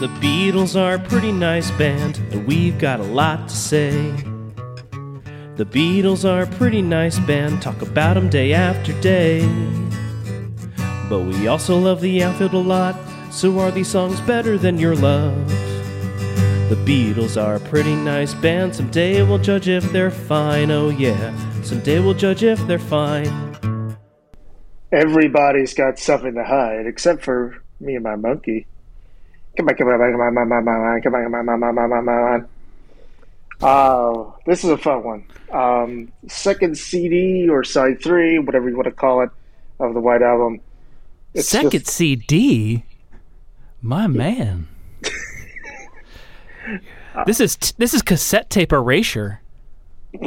The Beatles are a pretty nice band, and we've got a lot to say. The Beatles are a pretty nice band, talk about 'em day after day. But we also love the outfield a lot, so are these songs better than your love? The Beatles are a pretty nice band, someday we'll judge if they're fine, oh yeah, someday we'll judge if they're fine. Everybody's got something to hide, except for me and my monkey. Come on, come on, come on, come on, come on, come on, come on, come on, come on, come on. Oh, this is a fun one. Um, second CD or side three, whatever you want to call it, of the White Album. It's Second just- CD, my man. this is this is cassette tape erasure.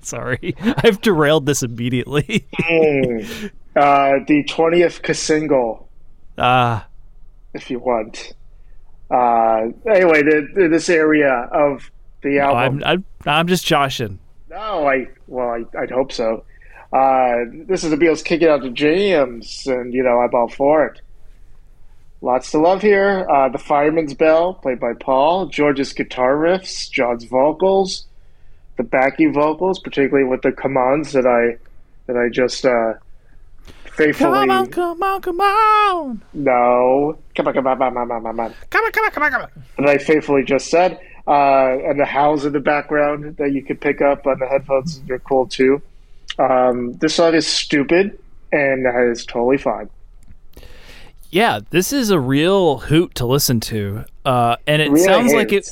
Sorry, I've derailed this immediately. Mm. uh, the twentieth single, Ah, if you want. Uh, anyway, the, the, this area of the album. I'm, I'm I'm just joshing. No, I well, I, I'd hope so. Uh, this is the Beatles kicking out the jams, and you know I'm all for it. Lots to love here. Uh, the Fireman's Bell, played by Paul. George's guitar riffs, John's vocals, the backing vocals, particularly with the commands that I that I just uh, faithfully. Come on, come on, come on. No. Come on, come on, come on, come on, come on. Come on, come on, come on, come on. And I faithfully just said, uh, and the howls in the background that you could pick up on the headphones, they're cool too. Um, this song is stupid, and that is totally fine. Yeah, this is a real hoot to listen to. Uh, and it really sounds hates. like it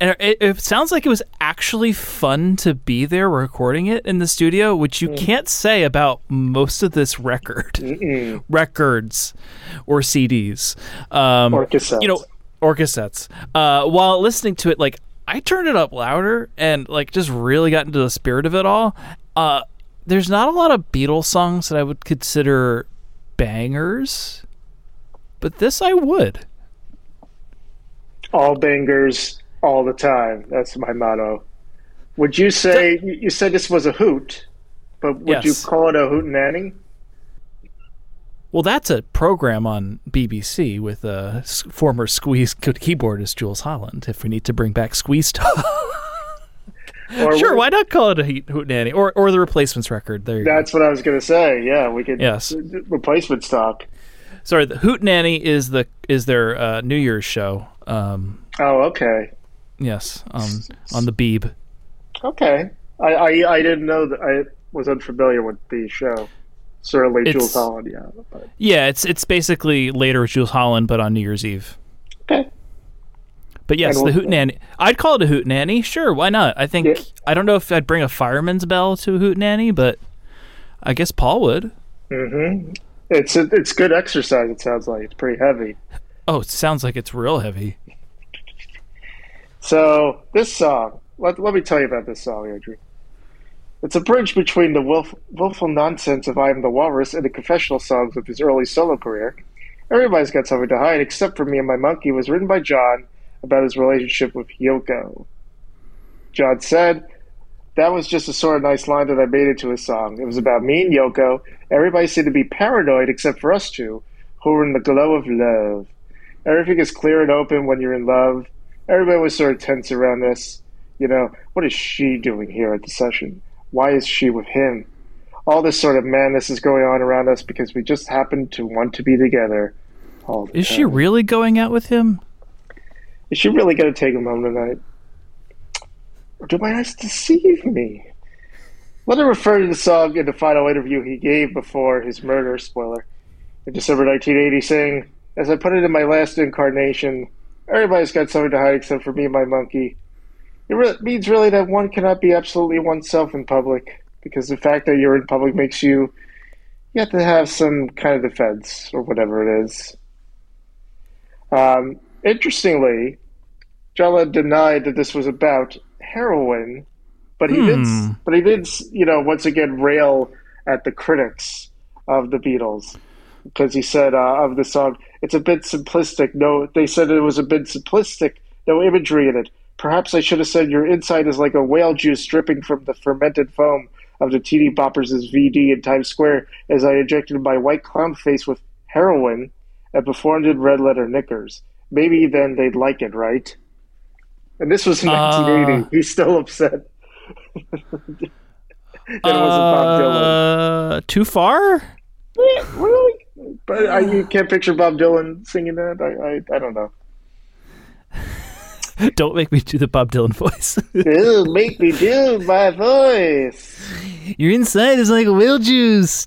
and it, it sounds like it was actually fun to be there recording it in the studio, which you can't say about most of this record, Mm-mm. records, or CDs, um, Or cassettes. You know, or cassettes. Uh, while listening to it, like I turned it up louder and like just really got into the spirit of it all. Uh, there's not a lot of Beatles songs that I would consider bangers, but this I would. all bangers all the time. That's my motto. Would you say you you said this was a hoot, but would you call it a hoot nanny? Well, that's a program on BBC with s- former Squeeze keyboardist Jools Holland. If we need to bring back Squeeze talk, sure, why not call it a heat hootenanny or or the replacements record? There. That's what I was going to say. Yeah, we could. Yes. Replacement stock. Sorry, the hootenanny is the is their uh, New Year's show. Um, Oh, okay. Yes, on on the Beeb. Okay. I, I, I didn't know that. I was unfamiliar with the show. Certainly, It's- Jools Holland. Yeah. But, Yeah, it's it's basically later with Jools Holland, but on New Year's Eve. okay. But yes, the hootenanny. I'd call it a hootenanny. Sure, why not? I think Yeah. I don't know if I'd bring a fireman's bell to a hootenanny, but I guess Paul would. Mm-hmm. It's it's good exercise. It sounds like it's pretty heavy. Oh, it sounds like it's real heavy. So this song, let, let me tell you about this song, Andrew. It's a bridge between the willf- willful nonsense of I Am the Walrus and the confessional songs of his early solo career. Everybody's got something to hide, except for me and my monkey. Was written by John about his relationship with Yoko. John said, "That was just a sort of nice line that I made into a song. It was about me and Yoko. Everybody seemed to be paranoid except for us two, who were in the glow of love. Everything is clear and open when you're in love. Everybody was sort of tense around this. You know, what is she doing here at the session? Why is she with him? All this sort of madness is going on around us because we just happen to want to be together. All the Is she really going out with him? Is she really going to take him home tonight? Or do my eyes deceive me? Let her refer to the song in the final interview he gave before his murder, spoiler, in December 1980, saying, As I put it in my last incarnation, everybody's got something to hide except for me and my monkey. It re- means really that one cannot be absolutely oneself in public, because the fact that you're in public makes you, you have to have some kind of defense, or whatever it is. Um, interestingly, Jala denied that this was about heroin, but he did. Hmm. But he did, you know, once again rail at the critics of the Beatles because he said uh, of the song, "It's a bit simplistic." No, they said it was a bit simplistic. No imagery in it. Perhaps I should have said your inside is like a whale juice dripping from the fermented foam of the TD Boppers' VD in Times Square as I injected my white clown face with heroin and performed in red letter knickers. Maybe then they'd like it, right? And this was in Uh. 1980. He's still upset. that it wasn't Bob Dylan. Uh, too far? Really? But I, you can't picture Bob Dylan singing that. I, I, I don't know. Don't make me do the Bob Dylan voice. Ew, make me do my voice. Your inside is like whale juice.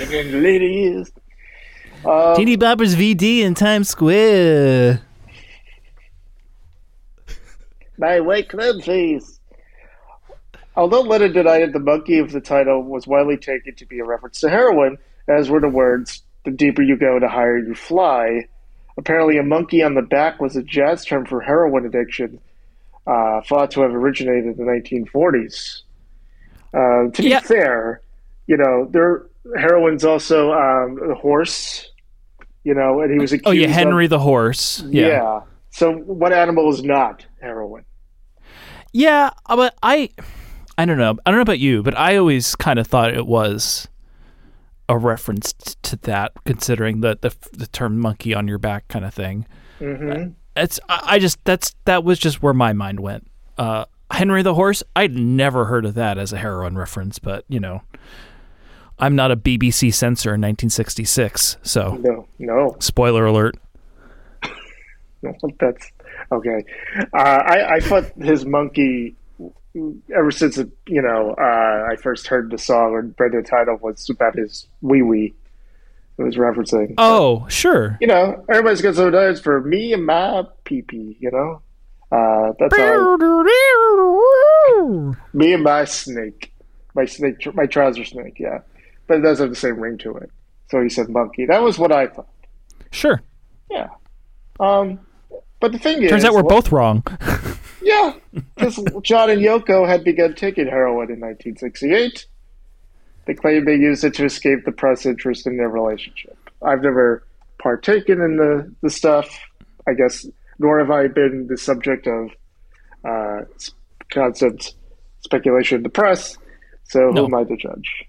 And ladies. Um, Teeny Boppers VD in Times Square. my white club face. Although Lennon denied it, the monkey of the title was widely taken to be a reference to heroin, as were the words, the deeper you go, the higher you fly. Apparently, a monkey on the back was a jazz term for heroin addiction, uh, thought to have originated in the 1940s. Uh, to be fair, you know, there heroin's also um, a horse, you know, and he was accused Oh yeah, of- Henry the horse. yeah. Yeah. So, what animal is not heroin? Yeah, but I I don't know. I don't know about you, but I always kind of thought it was a reference to that considering the the, the term monkey on your back kind of thing. hmm It's I, I just that's that was just where my mind went. Uh Henry the horse, I'd never heard of that as a heroin reference, but you know, I'm not a BBC censor in 1966, so No, no, spoiler alert. no, that's okay. Uh, I, I thought his monkey, ever since it, you know uh, I first heard the song or read the title, was about his wee wee. It was referencing. Oh, sure. You know, everybody's got some diets for me and my pee pee. You know, uh, that's how me and my snake, my snake, my trouser snake. Yeah, but it does have the same ring to it. So he said monkey. That was what I thought. Sure. Yeah. Um, but the thing is, Turns out we're well- both wrong. Yeah, because John and Yoko had begun taking heroin in 1968. They claimed they used it to escape the press interest in their relationship. I've never partaken in the, the stuff, I guess, nor have I been the subject of uh, constant speculation in the press, so No. who am I to judge?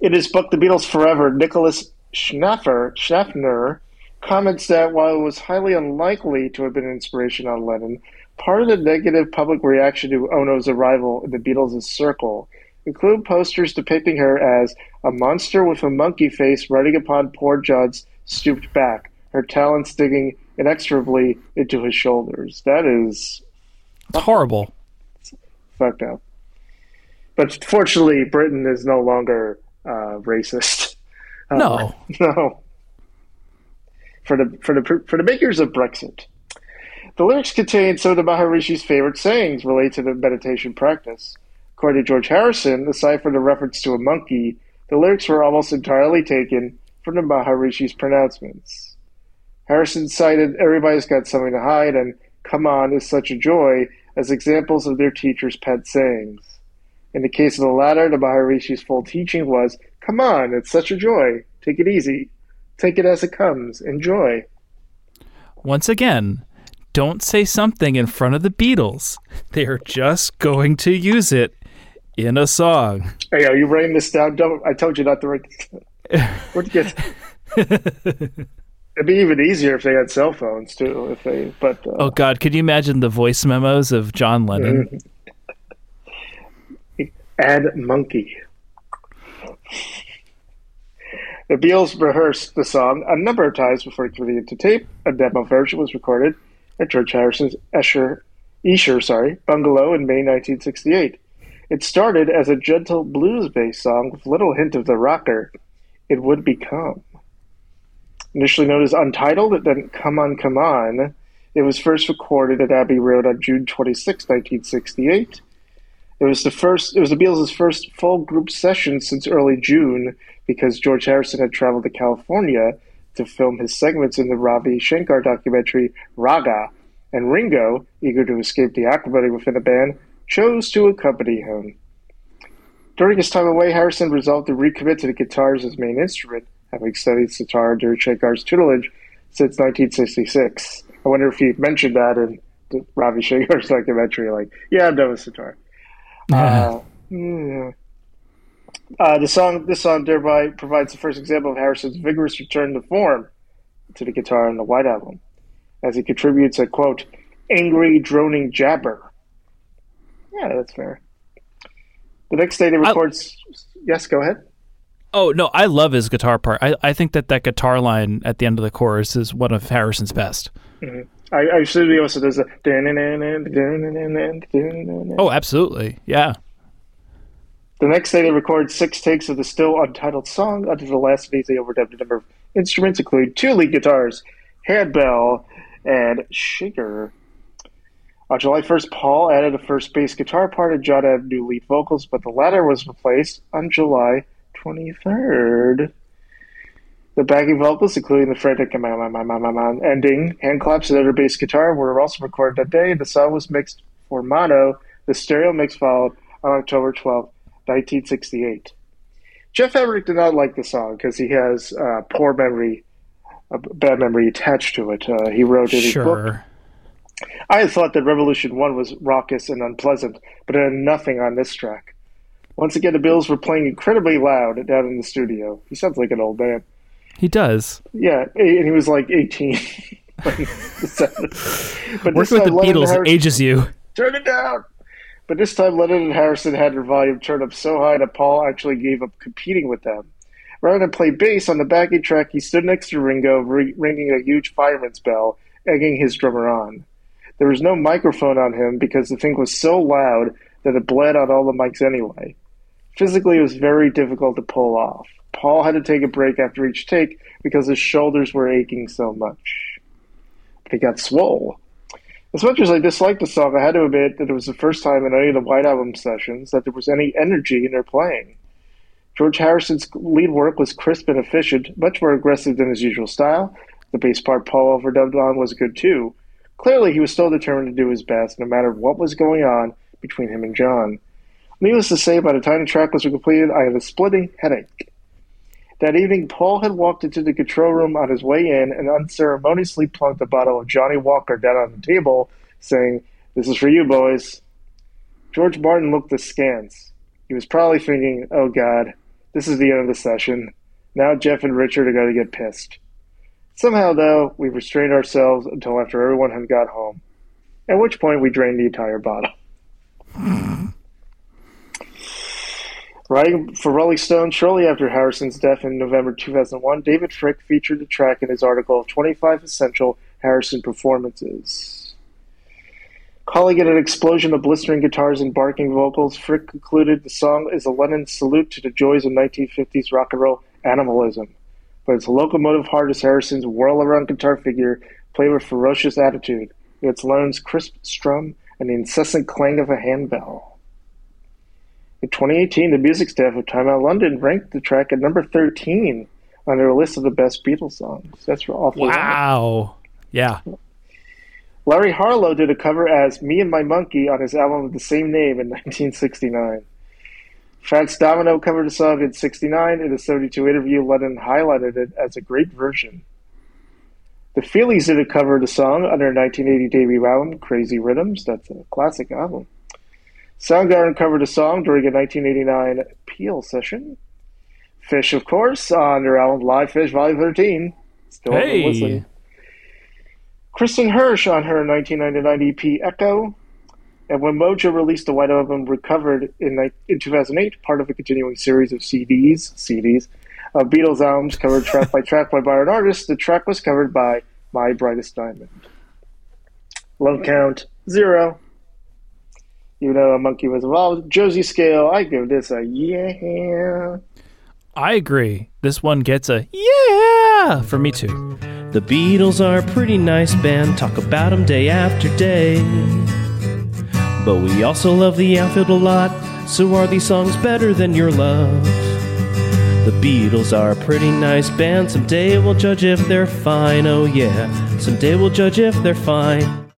In his book, The Beatles Forever, Nicholas Schnaffer, Schaffner comments that while it was highly unlikely to have been an inspiration on Lennon, part of the negative public reaction to Ono's arrival in the Beatles' circle include posters depicting her as a monster with a monkey face riding upon poor Judd's stooped back, her talons digging inexorably into his shoulders. That is It's horrible. fucked up. But fortunately, Britain is no longer uh, racist. Uh, No. no. For the for the for the makers of Brexit, the lyrics contain some of the Maharishi's favorite sayings related to the meditation practice. According to George Harrison, aside from the reference to a monkey, the lyrics were almost entirely taken from the Maharishi's pronouncements. Harrison cited "Everybody's Got Something to Hide" and "Come On is Such a Joy" as examples of their teacher's pet sayings. In the case of the latter, the Maharishi's full teaching was, Come on, it's such a joy. Take it easy. Take it as it comes. Enjoy. Once again, don't say something in front of the Beatles. They are just going to use it in a song. Hey, are you writing this down? Don't, I told you not to write this down. Where'd you get... It'd be even easier if they had cell phones, too. If they, but uh, Oh God, could you imagine the voice memos of John Lennon? add monkey. The Beatles rehearsed the song a number of times before it to tape. A demo version was recorded at George Harrison's Esher, Esher sorry, bungalow in May 1968. It started as a gentle blues-based song with little hint of the rocker it would become. Initially known as Untitled, and then Come On, Come On, it was first recorded at Abbey Road on June 26, 1968. It was the first. It was the Beatles' first full group session since early June because George Harrison had traveled to California to film his segments in the Ravi Shankar documentary Raga, and Ringo, eager to escape the acrimony within the band, chose to accompany him. During his time away, Harrison resolved to recommit to the guitar as his main instrument, having studied sitar under Shankar's tutelage since 1966. I wonder if he mentioned that in the Ravi Shankar's documentary, like, yeah, I'm done with sitar. Uh, yeah. Uh, the song, this song, thereby provides the first example of Harrison's vigorous return to form to the guitar on the White Album, as he contributes a quote, angry, droning jabber. Yeah, that's fair. The next day, they records. yes, go ahead. Oh no, I love his guitar part. I, I think that that guitar line at the end of the chorus is one of Harrison's best. Mm-hmm. I, I assume he also does a. Oh, absolutely, yeah. The next day, they record six takes of the still untitled song. Under the last days, they overdubbed a number of instruments, including two lead guitars, handbell, and shaker. On July 1st, Paul added a first bass guitar part and John added new lead vocals, but the latter was replaced on July 23rd. The backing vocals, including the frantic and ma ending, hand claps, and other bass guitar, were also recorded that day. The song was mixed for mono. The stereo mix followed on October 12, 1968. Geoff Emerick did not like the song because he has uh, poor memory, a bad memory attached to it. Uh, he wrote in his sure. book. I had thought that Revolution 1 was raucous and unpleasant, but it had nothing on this track. Once again, the Beatles were playing incredibly loud down in the studio. He sounds like an old man. He does. Yeah, and he was like 18. but Working with the Beatles Harrison, ages you. Turn it down! But this time, Lennon and Harrison had their volume turned up so high that Paul actually gave up competing with them. Rather than play bass on the backing track, he stood next to Ringo, ringing a huge fireman's bell, egging his drummer on. There was no microphone on him because the thing was so loud that it bled on all the mics anyway. Physically, it was very difficult to pull off. Paul had to take a break after each take because his shoulders were aching so much. They got swole. As much as I disliked the song, I had to admit that it was the first time in any of the White Album sessions that there was any energy in their playing. George Harrison's lead work was crisp and efficient, much more aggressive than his usual style. The bass part Paul overdubbed on was good too. Clearly, he was still determined to do his best, no matter what was going on between him and John. Needless to say, by the time the track was completed, I had a splitting headache. That evening, Paul had walked into the control room on his way in and unceremoniously plunked a bottle of Johnnie Walker down on the table, saying, This is for you, boys. George Martin looked askance. He was probably thinking, Oh, God, this is the end of the session. Now Geoff and Richard are going to get pissed. Somehow, though, we restrained ourselves until after everyone had got home, at which point we drained the entire bottle. Writing for Rolling Stone shortly after Harrison's death in November 2001, David Fricke featured the track in his article 25 Essential Harrison Performances. Calling it an explosion of blistering guitars and barking vocals, Frick concluded the song is a Lennon salute to the joys of 1950s rock and roll animalism. But its locomotive heart is Harrison's whirl around guitar figure played with ferocious attitude, its Lennon's crisp strum and the incessant clang of a handbell. In 2018, the music staff of Time Out London ranked the track at number 13 on their list of the best Beatles songs. That's awfully Wow. Yeah. Larry Harlow did a cover as Me and My Monkey on his album of the same name in 1969. Fats Domino covered the song in 69. In a 72 interview, Lennon highlighted it as a great version. The Feelies did a cover of the song on their 1980 debut album, Crazy Rhythms. That's a classic album. Soundgarden covered a song during a 1989 Peel session. Phish, of course, on their album Live Phish Volume 13. Still hey. listen. Kristin Hersh on her 1999 EP Echo. And when Mojo released the White Album Recovered in, in 2008, part of a continuing series of CDs, CDs, of Beatles albums covered track by track by Byron artists, the track was covered by My Brightest Diamond. Love count, zero even though a monkey was involved. Josie scale, I give this a yeah. I agree. This one gets a yeah for me too. The Beatles are a pretty nice band, talk about them day after day. But we also love the outfield a lot, so are these songs better than your love? The Beatles are a pretty nice band, someday we'll judge if they're fine, oh yeah. Someday we'll judge if they're fine.